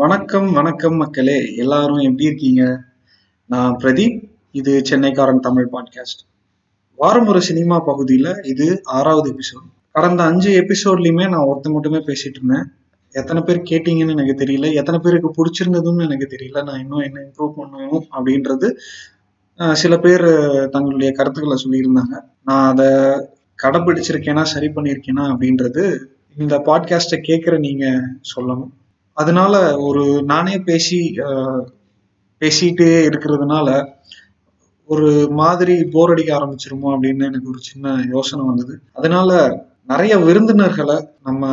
வணக்கம் வணக்கம் மக்களே. எல்லாரும் எப்படி இருக்கீங்க? நான் பிரதீப். இது சென்னைக்காரன் தமிழ் பாட்காஸ்ட். வாரம் ஒரு சினிமா பகுதியில் இது ஆறாவது எபிசோட் கடந்த அஞ்சு எபிசோட்லையுமே நான் ஒருத்த மட்டுமே பேசிட்டு இருந்தேன். எத்தனை பேர் கேட்டீங்கன்னு எனக்கு தெரியல. எத்தனை பேருக்கு பிடிச்சிருந்ததுன்னு எனக்கு தெரியல. நான் இன்னும் என்ன இம்ப்ரூவ் பண்ணணும் அப்படின்றது சில பேர் தங்களுடைய கருத்துக்களை சொல்லியிருந்தாங்க. நான் அதை கடைப்பிடிச்சிருக்கேனா சரி பண்ணியிருக்கேனா அப்படின்றது இந்த பாட்காஸ்ட்டை கேட்குற நீங்கள் சொல்லணும். அதனால ஒரு நானே பேசி பேசிட்டே இருக்கிறதுனால ஒரு மாதிரி போர் அடிக்க ஆரம்பிச்சிருமோ அப்படின்னு எனக்கு ஒரு சின்ன யோசனை வந்தது. அதனால நிறைய விருந்தினர்களை நம்ம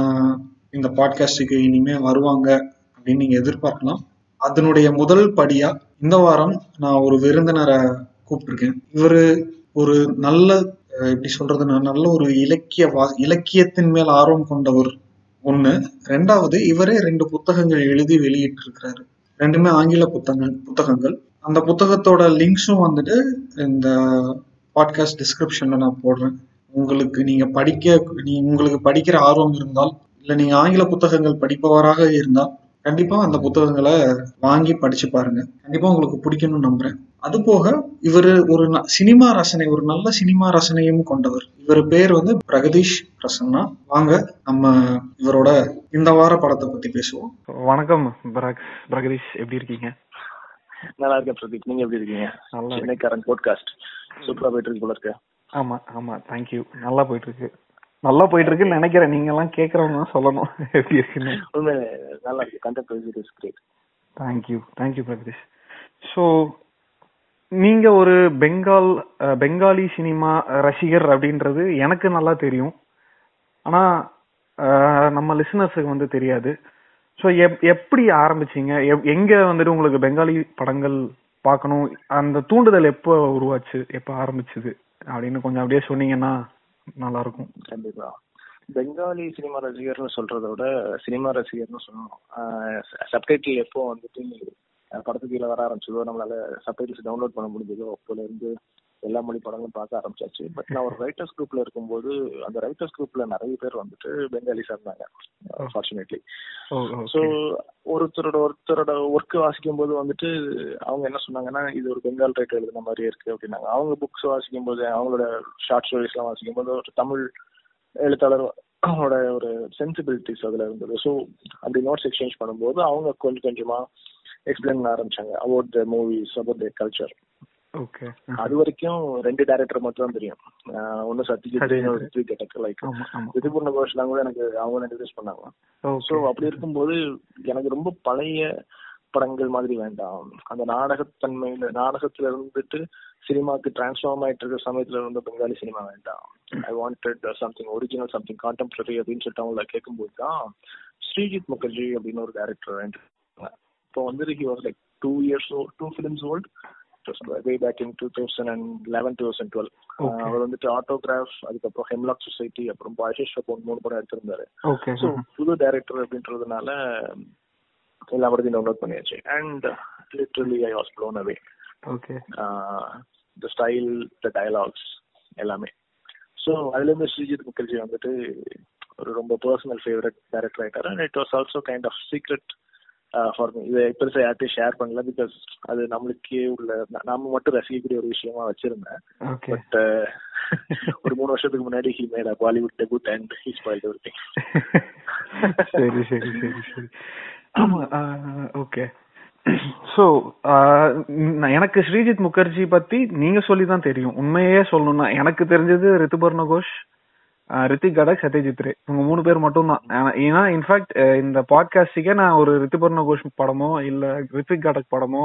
இந்த பாட்காஸ்டுக்கு இனிமே வருவாங்க அப்படின்னு நீங்க எதிர்பார்க்கலாம். அதனுடைய முதல் படியா இந்த வாரம் நான் ஒரு விருந்தினரை கூப்பிட்டுருக்கேன். இவர் ஒரு நல்ல எப்படி சொல்றதுன்னா நல்ல ஒரு இலக்கிய வா இலக்கியத்தின் மேல் ஆர்வம் கொண்டவர். ஒன்று ரெண்டாவது இவரே ரெண்டு புத்தகங்கள் எழுதி வெளியிட்டிருக்கிறாரு. ரெண்டுமே ஆங்கில புத்தகங்கள் புத்தகங்கள். அந்த புத்தகத்தோட லிங்க்ஸும் வந்துட்டு இந்த பாட்காஸ்ட் டிஸ்கிரிப்ஷன்ல நான் போடுறேன். உங்களுக்கு நீங்க படிக்க நீ உங்களுக்கு படிக்கிற ஆர்வம் இருந்தால் இல்லை நீங்க ஆங்கில புத்தகங்கள் படிப்பவராக இருந்தால் கண்டிப்பா அந்த புத்தகங்களை வாங்கி படிச்சு பாருங்க. கண்டிப்பா உங்களுக்கு பிடிக்கும்னு நம்புறேன். அது போக இவர் ஒரு ந- சினிமா ரசனை ஒரு நல்ல சினிமா ரசனையும் கொண்டவர். இவர் பேர் வந்து பிரகதீஷ் பிரசன்னா. வாங்க நம்ம இவரோட இந்த வார படத்தை பத்தி பேசுவோம். வணக்கம் பிரக் பிரகதீஷ். எப்படி இருக்கீங்க? நல்லா இருக்கேன் பிரதீப். நீங்க எப்படி இருக்கீங்க? நல்லா இருக்கு. சென்னைக்காரன் போட்காஸ்ட் சூப்பரா போயிட்டு இருக்கு போல இருக்கு. ஆமா ஆமா. தேங்க்யூ நல்லா போயிட்டு இருக்கு நல்லா போயிட்டு இருக்குன்னு நினைக்கிறேன். நீங்க எல்லாம் கேக்குறவங்க தான் சொல்லணும். எப்படி இருக்குன்னு. நல்லா இருக்கு. Content is great thank you thank you Pragadeesh. So நீங்க ஒரு பெங்கால் பெங்காலி சினிமா ரசிகர் அப்படின்றது எனக்கு நல்லா தெரியும். ஆனா நம்ம லிசனர்ஸுக்கு வந்து தெரியாது. ஸோ எப்படி ஆரம்பிச்சீங்க? எப்- எங்க வந்துட்டு உங்களுக்கு பெங்காலி படங்கள் பார்க்கணும்? அந்த தூண்டுதல் எப்போ உருவாச்சு? எப்போ ஆரம்பிச்சது? அப்படின்னு கொஞ்சம் அப்படியே சொன்னீங்கன்னா நல்லா இருக்கும் கண்டிப்பா. பெங்காலி சினிமா ரசிகர்னு சொல்றத விட சினிமா ரசிகர்னு சொல்லணும். சப்டைட்டில் எப்போ வந்துட்டு படத்துக்கு கீழே வர ஆரம்பிச்சதோ நம்மளால சப்டைட்டில்ஸ் டவுன்லோட் பண்ண முடிஞ்சதோ அப்போல இருந்து எல்லா மொழி படங்களும் பார்க்க ஆரம்பிச்சாச்சு. பட் நான் ஒரு ரைட்டர்ஸ் குரூப்ல இருக்கும்போது அந்த ரைட்டர்ஸ் குரூப்ல நிறைய பேர் வந்துட்டு பெங்காலிஸா இருந்தாங்க ஃபார்ச்சுனேட்லி ஸோ ஒருத்தரோட ஒருத்தரோட ஒர்க் வாசிக்கும் போது வந்துட்டு அவங்க என்ன சொன்னாங்கன்னா இது ஒரு பெங்கால் ரைட்டர் எழுதுன மாதிரி இருக்கு அப்படின்னாங்க. அவங்க புக்ஸ் வாசிக்கும் போது அவங்களோட ஷார்ட் ஸ்டோரிஸ் எல்லாம் வாசிக்கும் போது ஒரு தமிழ் எழுத்தாளர் அவங்களோட ஒரு சென்சிபிலிட்டிஸ் அதுல இருந்தது. ஸோ அப்படி நோட்ஸ் எக்ஸ்சேஞ்ச் பண்ணும்போது அவங்க கொஞ்சம் கொஞ்சமா எக்ஸ்பிளைன் பண்ண ஆரம்பிச்சாங்க. About the movies about the culture okay அது வரைக்கும் ரெண்டு டேரக்டர் மட்டும் தான் தெரியும் ஒன்னு சத்யஜித். ரித்விக் கட்டக் லைக் ரிதுபூர்ண கோஷ்லாம் கூட எனக்கு அவங்க இன்ட்ரடியூஸ் பண்ணாங்க. ஓகே அப்படி இருக்கும்போது எனக்கு ரொம்ப பழைய படங்கள் மாதிரி வேண்டாம். அந்த நாடகத்தன்மையில நாடகத்துல இருந்துட்டு சினிமாக்கு டிரான்ஸ்ஃபார்ம் ஆயிட்டு இருக்க சமயத்துல இருந்த பெங்காலி சினிமா வேண்டாம். I wanted something original something contemporary அப்படின்னு சொல்லிட்டு அவங்கள கேட்கும்போது தான் ஸ்ரீஜித் முகர்ஜி அப்படின்னு ஒரு டேரக்டர் இப்போ வந்து he was like two years two films old way back in two thousand and eleven two thousand twelve. அவர் வந்துட்டு ஆட்டோகிராஃப் அதுக்கப்புறம் ஹெம்லாக் சொசைட்டி அப்புறம் பாய்ஷேஷ் மூணு மூணு படம் எடுத்திருந்தாரு. ஸோ புது டைரக்டர் அப்படின்றதுனால எல்லா படத்தையும் டவுன்லோட் பண்ணியாச்சு. And literally I was blown away okay the style the dialogues எல்லாமே. ஸோ அதுல இருந்து ஸ்ரீஜித் முகர்ஜி வந்துட்டு ஒரு ரொம்ப பர்சனல் ஃபேவரட் டைரக்டர் ஆயிட்டாரு. And it was also kind of secret for me இதை பெருசாக யார்ட்டையும் ஷேர் பண்ணல பிகாஸ் அது நம்மளுக்கே உள்ள நாம மட்டும் ரசிக்கக்கூடிய ஒரு விஷயமா வச்சிருந்தேன். பட் ஒரு மூணு வருஷத்துக்கு முன்னாடி he made Bollywood debut and he spoil every சரி சரி சரி சரி. ஆமா ஓகே ஸோ எனக்கு ஸ்ரீஜித் முகர்ஜி பத்தி நீங்க சொல்லி தான் தெரியும். உண்மையே சொல்லணும்னா எனக்கு தெரிஞ்சது ரித்துபர்ண கோஷ். ரித்திக் கடக் சத்யஜித் ரே. இவங்க மூணு பேர் மட்டும் தான் ஏன்னா இன்ஃபேக்ட் இந்த பாட்காஸ்டுக்கே நான் ஒரு ரித்துபர்ண கோஷ் படமோ இல்ல ரித்திக் கடக் படமோ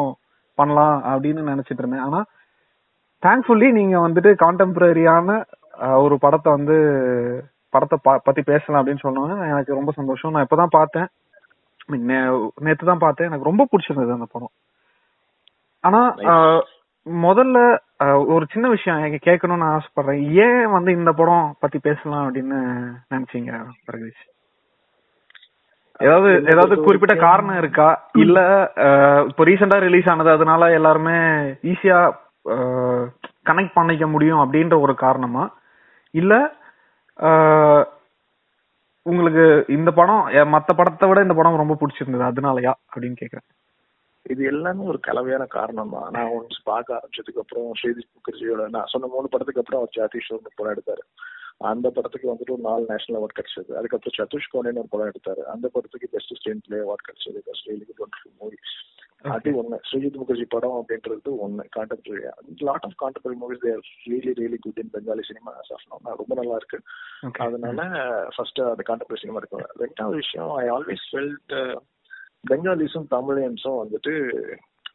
பண்ணலாம் அப்படின்னு நினைச்சிட்டு இருந்தேன். ஆனா தேங்க்ஃபுல்லி நீங்க வந்துட்டு கான்டெம்பரரியான ஒரு படத்தை வந்து படத்தை பத்தி பேசலாம் அப்படின்னு சொன்னாங்க எனக்கு ரொம்ப சந்தோஷம். நான் இப்பதான் பார்த்தேன். நேத்து தான் பார்த்தேன். எனக்கு ரொம்ப பிடிச்சிருந்தது அந்த படம். ஆனா முதல்ல ஒரு சின்ன விஷயம் கேட்கணும்னு ஆசைப்படுறேன். ஏன் வந்து இந்த படம் பத்தி பேசலாம் அப்படின்னு நினைச்சீங்க பிரகதீஷ்? ஏதாவது ஏதாவது குறிப்பிட்ட காரணம் இருக்கா? இல்ல இப்போ ரீசெண்டா ரிலீஸ் ஆனது அதனால எல்லாருமே ஈஸியா கனெக்ட் பண்ணிக்க முடியும் அப்படின்ற ஒரு காரணமா? இல்ல உங்களுக்கு இந்த படம் மத்த படத்தை விட இந்த படம் ரொம்ப பிடிச்சிருந்தது அதனாலயா? அப்படின்னு கேக்குறேன் இது எல்லாமே ஒரு கலவையான காரணம் தான் நான் ஒன்ஸ் பார்க்க ஆரம்பிச்சதுக்கு அப்புறம் ஸ்ரீஜித் முகர்ஜியோட நான் சொன்ன மூணு படத்துக்கு அப்புறம் அவர் ஜாதி ஷோ படம் எடுத்தாரு. அந்த படத்துக்கு வந்துட்டு ஒரு நாலு நேஷனல் அவார்ட் கிடைச்சது. அதுக்கப்புறம் சதுஷ் கோனேன்னு ஒரு படம் எடுத்தாரு. அந்த படத்துக்கு பெஸ்ட் ஸ்டேன் பிளே அவார்ட் கிடைச்சது பெஸ்ட் குட் மூவி அது ஒண்ணு. ஸ்ரீஜித் முகர்ஜி படம் அப்படின்றது ஒண்ணு. Contemporary lot of contemporary movies there really really good in Bengali cinema ரொம்ப நல்லா இருக்கு. அதனால ஃபர்ஸ்ட் அந்த கான்டெம்பரரி சினிமா இருக்கும் ரெண்டாவது விஷயம் ஐ ஆல்வேஸ் ஃபெல்ட் பெங்காலிஸும் தமிழியன்ஸும் வந்துட்டு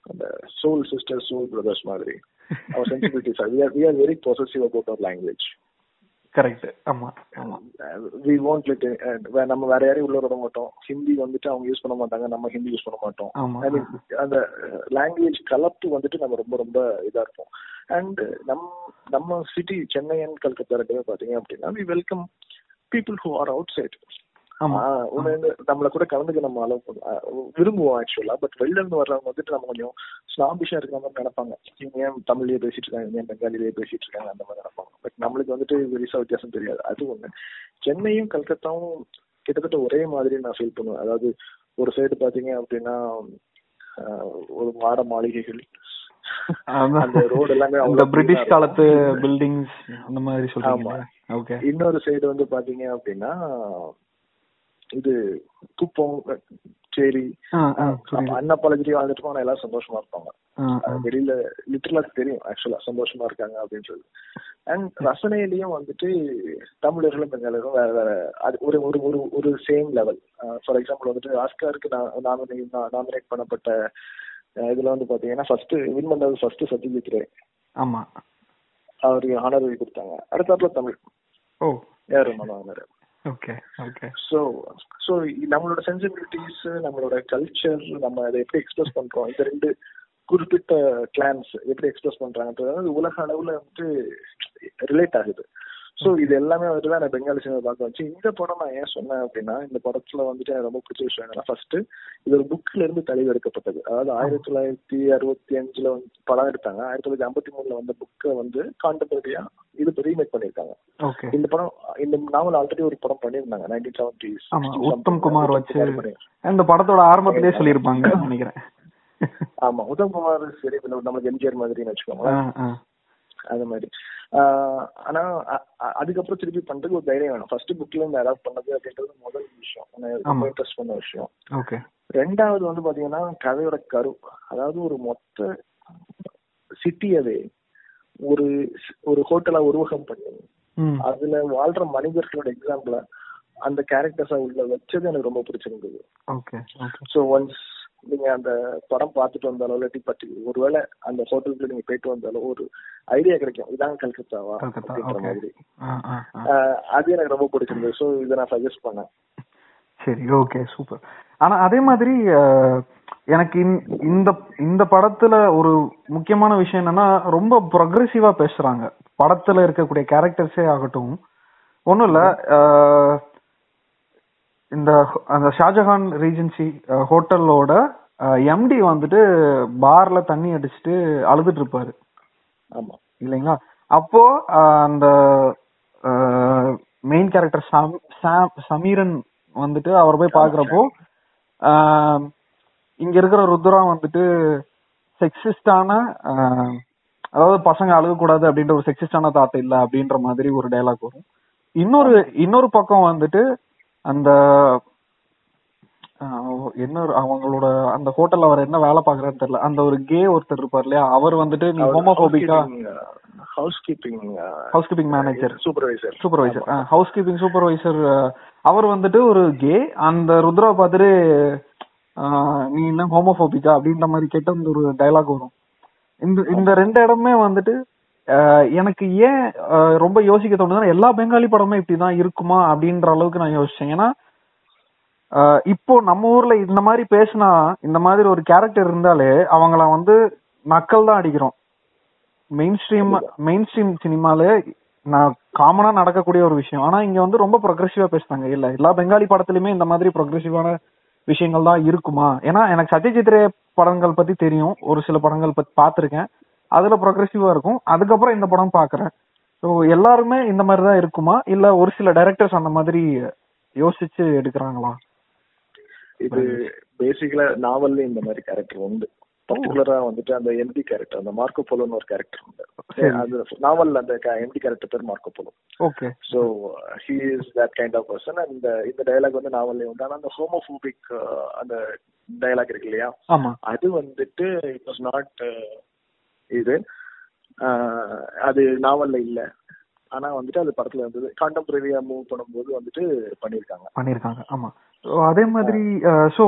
அந்த சோல் சிஸ்டர் சோல் பிரதர்ஸ் மாதிரி. Our sensibilities we are we are very possessive about our language correct ஆமா ஆமா. வி வாண்ட் லிட் நம்ம வேற யாரையும் உள்ள விட மாட்டோம். ஹிந்தி வந்துட்டு அவங்க யூஸ் பண்ண மாட்டாங்க நம்ம ஹிந்தி யூஸ் பண்ண மாட்டோம். ஆமா. ஐ மீன் அந்த லாங்குவேஜ் கலப்பு வந்துட்டு நம்ம ரொம்ப ரொம்ப இதா இருப்போம். அண்ட் நம் நம்ம சிட்டி சென்னை அண்ட் கல்கத்தா ரெண்டுமே பாத்தீங்க அப்படின்னா we welcome people who are outside நம்மள கூட கலந்துக்க நம்ம அளவு விரும்புவோம் ஆக்சுவலா பட் வெளில இருந்து வர்றவங்க வந்துட்டு நம்ம கொஞ்சம் ஸ்னாபிஷா இருக்கிற மாதிரி நினைப்பாங்க. இவங்க ஏன் தமிழ்லயே பேசிட்டு இருக்காங்க ஏன் பெங்காலிலேயே பேசிட்டு இருக்காங்க அந்த மாதிரி நினைப்பாங்க. பட் நம்மளுக்கு வந்துட்டு பெருசா வித்தியாசம் தெரியாது. அது ஒண்ணு. சென்னையும் கல்கத்தாவும் கிட்டத்தட்ட ஒரே மாதிரி நான் ஃபீல் பண்ணுவேன். அதாவது ஒரு சைடு பாத்தீங்க அப்படின்னா ஒரு மாட மாளிகைகள். அந்த ரோடு எல்லாமே அவ்வளவு பிரிட்டிஷ் காலத்து. பில்டிங்ஸ் அந்த மாதிரி சொல்றீங்க இன்னொரு சைடு வந்து பாத்தீங்க அப்படின்னா இது குப்பம் சேரி அன்னப்பாலஜி வாழ்ந்துட்டு போனா எல்லாரும் சந்தோஷமா இருப்பாங்க. வெளியில லிட்டரலா தெரியும் ஆக்சுவலா சந்தோஷமா இருக்காங்க அப்படின்றது அண்ட் ரசனையிலயும் வந்துட்டு தமிழர்களும் பெங்காலர்களும் வேற வேற அது ஒரு ஒரு ஒரு ஒரு சேம் லெவல் ஃபார் எக்ஸாம்பிள் வந்துட்டு ஆஸ்காருக்கு நாமினேட் பண்ணப்பட்ட இதுல வந்து பாத்தீங்கன்னா ஃபர்ஸ்ட் வின் பண்ணது ஃபர்ஸ்ட் சத்யஜித் ரே. ஆமா. அவருக்கு ஆனரவி கொடுத்தாங்க. அடுத்தாப்புல தமிழ். ஓ. ரஹ்மான் வாங்கினாரு ஓகே ஓகே ஸோ ஸோ நம்மளோட சென்சிபிலிட்டிஸ் நம்மளோட கல்ச்சர் நம்ம அதை எப்படி எக்ஸ்பிரஸ் பண்றோம்? இந்த ரெண்டு குறிப்பிட்ட கிளான்ஸ் எப்படி எக்ஸ்பிரஸ் பண்றாங்கன்றது உலக அளவுல வந்துட்டு ரிலேட் ஆகுது. ஸோ இது எல்லாமே வந்துட்டு தான் பெங்காலி சினிமா பார்க்க வச்சு இந்த படம் நான் ஏன் சொன்னேன் அப்படின்னா இந்த படத்துல வந்துட்டு எனக்கு ரொம்ப பிடிச்ச விஷயம் என்னன்னா ஃபர்ஸ்ட் இது ஒரு புக்ல இருந்து தெளிவு எடுக்கப்பட்டது அதாவது ஆயிரத்தி தொள்ளாயிரத்தி அறுபத்தி அஞ்சுல வந்து படம் எடுத்தாங்க. ஆயிரத்தி தொள்ளாயிரத்தி ஐம்பத்தி மூணுல வந்த புக்கை வந்து கான்டெம்பரரியா இது ரீமேக் பண்ணியிருக்காங்க. ஓகே இந்த படம் இந்த நாவல் ஆல்ரெடி ஒரு படம் பண்ணியிருந்தாங்க நைன்டீன் செவன்டிஸ் ஆமா உத்தம் குமார் வச்சு இந்த படத்தோட ஆரம்பத்திலேயே சொல்லியிருப்பாங்க நினைக்கிறேன். ஆமா உத்தம் குமார் சரி நமக்கு எம்ஜிஆர் மாதிரின்னு வச்சுக்கோங்க ஆ, ஆ. அது மாதிரி. ஆனா அதுக்கப்புறம் திருப்பி பண்றதுக்கு ஒரு தைரியம் வேணும். ஃபர்ஸ்ட் புக்ல இருந்து அடாப்ட் பண்ணது அப்படின்றது முதல் விஷயம். இன்ட்ரெஸ்ட் பண்ண விஷயம். ஓகே ரெண்டாவது வந்து பாத்தீங்கன்னா கதையோட கரு. அதாவது ஒரு மொத்த சிட்டியவே ஒரு ஒரு ஹோட்டலா உருவகம் பண்ணி அதுல வாழ்ற மனிதர்களோட எக்ஸாம்பிள அந்த கேரக்டர்ஸா உள்ள வச்சது எனக்கு ரொம்ப பிடிச்சிருந்தது. ஓகே ஸோ ஒன்ஸ் நீங்க அந்த படம் பார்த்துட்டு வந்தாலோ இல்லாட்டி பற்றி ஒருவேளை அந்த ஹோட்டலுக்கு நீங்க போயிட்டு வந்தாலோ ஒரு ஐடியா கிடைக்கும். இதாங்க கல்கத்தாவா? கல்கத்தா? அப்படின்ற மாதிரி. அது எனக்கு ரொம்ப பிடிச்சிருந்தது. ஸோ இதை நான் சஜஸ்ட் பண்ணேன். சரி ஓகே சூப்பர் ஆனா அதே மாதிரி எனக்கு இந்த- இந்த படத்துல ஒரு முக்கியமான விஷயம் என்னன்னா ரொம்ப ப்ரொக்ரெசிவா பேசுறாங்க. படத்துல இருக்கக்கூடிய கேரக்டர்ஸே ஆகட்டும். ஒண்ணும் இல்ல இந்த அந்த ஷாஜஹான் ரீஜென்சி ஹோட்டலோட எம்டி வந்துட்டு பார்ல தண்ணி அடிச்சுட்டு அழுதுட்டு இருப்பாரு. ஆமா. இல்லைங்களா? அப்போ அந்த மெயின் கேரக்டர் சமீரன் வந்துட்டு அவர் போய் பாக்குறப்போ இங்க இருக்கிற ருத்ரா வந்துட்டு செக்ஸிஸ்டான அதாவது பசங்க அழுகக்கூடாது அப்படின்ற ஒரு செக்ஸிஸ்டான தாட் இல்ல அப்படின்ற மாதிரி ஒரு டயலாக் வரும். இன்னொரு இன்னொரு பக்கம் வந்துட்டு அந்த என்ன அவங்களோட அந்த ஹோட்டல்ல அவர் என்ன வேலை பாக்குறாருன்னு தெரியல. அந்த ஒரு கே ஒருத்தர் இருப்பார் இல்லையா? அவர் வந்துட்டு நீ ஹோமோபோபிக்கா housekeeping housekeeping manager supervisor supervisor housekeeping supervisor அவர் வந்துட்டு ஒரு கே அந்த ருத்ரா பார்த்துட்டு ஆஹ், நீ என்ன ஹோமோபோபிக்கா அப்படின்ற மாதிரி கேட்ட அந்த ஒரு டயலாக் வரும். இந்த இந்த ரெண்டு இடமே வந்துட்டு எனக்கு ஏன் ரொம்ப யோசிக்க தோணுதுன்னா எல்லா பெங்காலி படமும் இப்படிதான் இருக்குமா அப்படின்ற அளவுக்கு நான் யோசிச்சேன். ஏன்னா இப்போ நம்ம ஊர்ல இந்த மாதிரி பேசினா இந்த மாதிரி ஒரு கேரக்டர் இருந்தாலே அவங்கள வந்து நக்கல் தான் அடிக்கிறோம். மெயின் ஸ்ட்ரீம் மெயின் ஸ்ட்ரீம் சினிமால நான் காமனா நடக்கக்கூடிய ஒரு விஷயம். ஆனா இங்க வந்து ரொம்ப ப்ரொக்ரெசிவா பேசுறாங்க. இல்ல எல்லா பெங்காலி படத்துலயுமே இந்த மாதிரி ப்ரொக்ரெசிவான விஷயங்கள் தான் இருக்குமா? ஏன்னா எனக்கு சத்யஜித் ரே படங்கள் பத்தி தெரியும். ஒரு சில படங்கள் பத்தி பாத்திருக்கேன் அதுல ப்ரொக்ரெசிவா இருக்கும். அதுக்கப்புறம் இந்த படம் பாக்குறேன். ஸோ எல்லாருமே இந்த மாதிரி தான் இருக்குமா? இல்ல ஒரு சில டைரக்டர்ஸ் அந்த மாதிரி யோசிச்சு எடுக்கிறாங்களா? இது பேசிக்கலா நாவல்ல இந்த மாதிரி கேரக்டர் உண்டு. பர்டிகுலரா வந்துட்டு அந்த எம்டி கேரக்டர் அந்த மார்க்கோ போலோன்னு ஒரு கேரக்டர் உண்டு. அது நாவல்ல அந்த எம்டி கேரக்டர் பேர் Marco Polo okay so he is that kind of person அந்த இந்த டயலாக் வந்து நாவல்ல உண்டு. ஆனா அந்த ஹோமோபோபிக் அந்த டயலாக் இருக்கு இல்லையா? ஆமா. அது வந்துட்டு இட் வாஸ் நாட் இது. அது நாவல்ல இல்ல. ஆனா வந்துட்டு அது படத்துல இருந்தது கான்டெம்பரரியா மூவ் பண்ணும்போது வந்துட்டு பண்ணிருக்காங்க. பண்ணிருக்காங்க. ஆமா. So, அதே மாதிரி சோ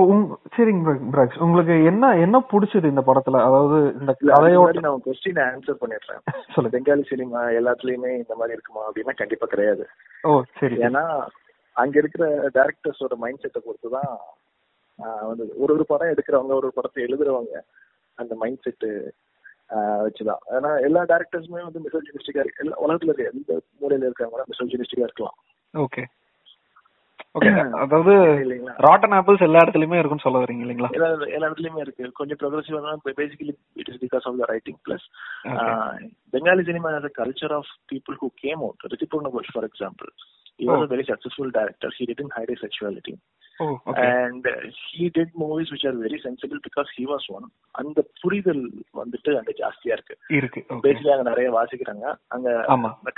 சரிங்க பிராக்ஸ் உங்களுக்கு என்ன என்ன பிடிச்சது இந்த படத்துல? அதாவது இந்த கதையோட நான் கொஸ்டின் ஆன்சர் பண்ணிடுறேன். சொல்லுங்க. பெங்காலி சினிமா எல்லாத்துலயுமே இந்த மாதிரி இருக்குமா அப்படின்னா கண்டிப்பா கிடையாது. ஓ சரி ஏன்னா அங்க இருக்கிற டேரக்டர்ஸோட மைண்ட் செட்டை பொறுத்து தான் வந்து ஒரு ஒரு படம் எடுக்கிறவங்க ஒரு ஒரு படத்தை எழுதுறவங்க அந்த மைண்ட் செட்டு வச்சுதான். ஏன்னா எல்லா டேரக்டர்ஸுமே வந்து மிசோஜினிஸ்டிக்கா இருக்கு எல்லா உலகத்துல இருக்க எந்த மூலையில இருக்கிறவங்க மிசோஜினிஸ்டிக்கா இருக்கலாம். ஓகே ஓகே அதாவது ராட்டன் ஆப்பிள்ஸ் எல்லா இடத்துலயுமே இருக்கும்னு சொல்ல வரீங்க இல்லைங்களா? எல்லா எல்லா இடத்துலயுமே இருக்கு. கொஞ்சம் ப்ரொக்ரெசிவ் தான் basically it is because of the writing plus Bengali cinema as a culture of people who came out. Rituparno Ghosh for example he was a very successful director. He didn't hide his sexuality. Oh okay and uh, he did movies which are very sensible because he was one. அந்த புரிதல் வந்துட்டு அங்க ஜாஸ்தியா இருக்கு. Basically அங்க நிறைய வாசிக்கிறாங்க. அங்க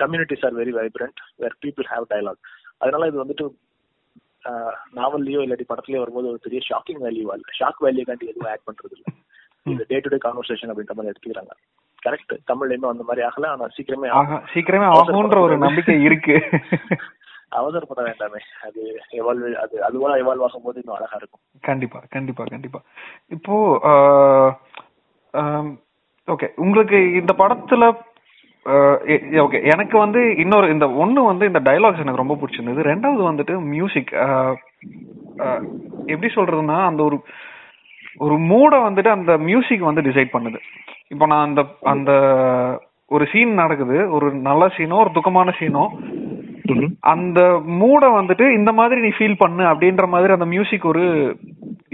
communities are very vibrant where people have dialogue அதனால இது வந்துட்டு நாவல்லையோ இல்லாட்டி படத்துலயோ வரும்போது ஒரு பெரிய ஷாக்கிங் வேல்யூ ஷாக் வேல்யூ காண்டி எதுவும் ஆட் பண்றது இல்ல. இது டே டு டே கான்வர்சேஷன் அப்படின்ற மாதிரி எடுத்துக்கிறாங்க. கரெக்ட் தமிழ்ல இன்னும் அந்த மாதிரி ஆகல. ஆனா சீக்கிரமே ஆகும். சீக்கிரமே ஆகும்ன்ற ஒரு நம்பிக்கை இருக்கு. அவசரப்பட வேண்டாமே. அது எவால்வ் அது அதுவா எவால்வ் ஆகும்போது இன்னும் அழகா இருக்கும். கண்டிப்பா கண்டிப்பா கண்டிப்பா. இப்போ ஓகே உங்களுக்கு இந்த படத்துல ஓகே எனக்கு வந்து இன்னொரு இந்த ஒண்ணு வந்து இந்த டயலாக்ஸ் எனக்கு ரொம்ப பிடிச்சிருந்தது. ரெண்டாவது வந்துட்டு மியூசிக் எப்படி சொல்றதுன்னா அந்த ஒரு ஒரு மூட வந்துட்டு அந்த மியூசிக் வந்து டிசைட் பண்ணுது. இப்போ நான் அந்த அந்த ஒரு சீன் நடக்குது. ஒரு நல்ல சீனோ ஒரு துக்கமான சீனோ அந்த மூட வந்துட்டு இந்த மாதிரி நீ ஃபீல் பண்ணு அப்படின்ற மாதிரி அந்த மியூசிக் ஒரு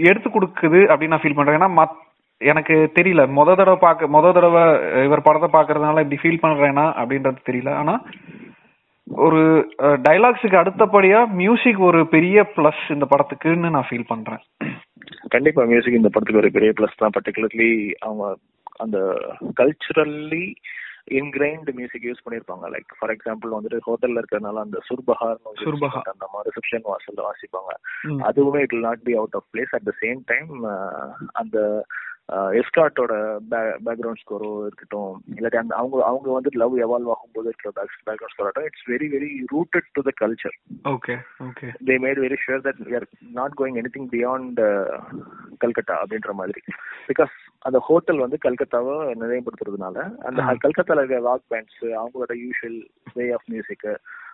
எடுத்து கொடுக்குது அப்படின்னு நான் ஃபீல் பண்றேன். ஏன்னா எனக்கு தெரியல. முத தடவை பார்க்க முத தடவை இவர் படத்தை பாக்குறதுனால இப்படி ஃபீல் பண்றேனா அப்படின்றது தெரியல. ஆனா ஒரு டைலாக்ஸுக்கு அடுத்தபடியா மியூசிக் ஒரு பெரிய பிளஸ் இந்த படத்துக்குன்னு நான் ஃபீல் பண்றேன். கண்டிப்பா மியூசிக் இந்த படத்துக்கு ஒரு பெரிய பிளஸ் தான். பர்டிகுலர்லி அவங்க அந்த கல்ச்சுரல்லி இன்கிரைன்டு மியூசிக் யூஸ் பண்ணிருப்பாங்க. லைக் ஃபார் எக்ஸாம்பிள் வந்துட்டு ஹோட்டல்ல இருக்கிறதுனால அந்த சுர்பஹார்னு ஒரு சுர்பஹா. instrument அந்த மாதிரி ரிசப்ஷன் வாசல்ல வாசிப்பாங்க. அதுவுமே it not be out of place at the same time அந்த எஸ்காட்டோட பேக்ரவுண்ட் ஸ்கோரோ இருக்கட்டும் இல்லாட்டி அந்த அவங்க அவங்க வந்து லவ் எவால்வ் ஆகும்போது இருக்கிற பேக்ரவுண்ட் ஸ்கோர் ஆகட்டும் it's very very rooted to the culture okay okay they made very sure that we are not going anything beyond Calcutta அப்படின்ற மாதிரி. பிகாஸ் அந்த ஹோட்டல் வந்து கல்கத்தாவை நினைவுபடுத்துறதுனால அந்த. கல்கத்தால இருக்கிற ராக் பேண்ட்ஸ் அவங்களோட யூஷுவல் வே ஆஃப் மியூசிக்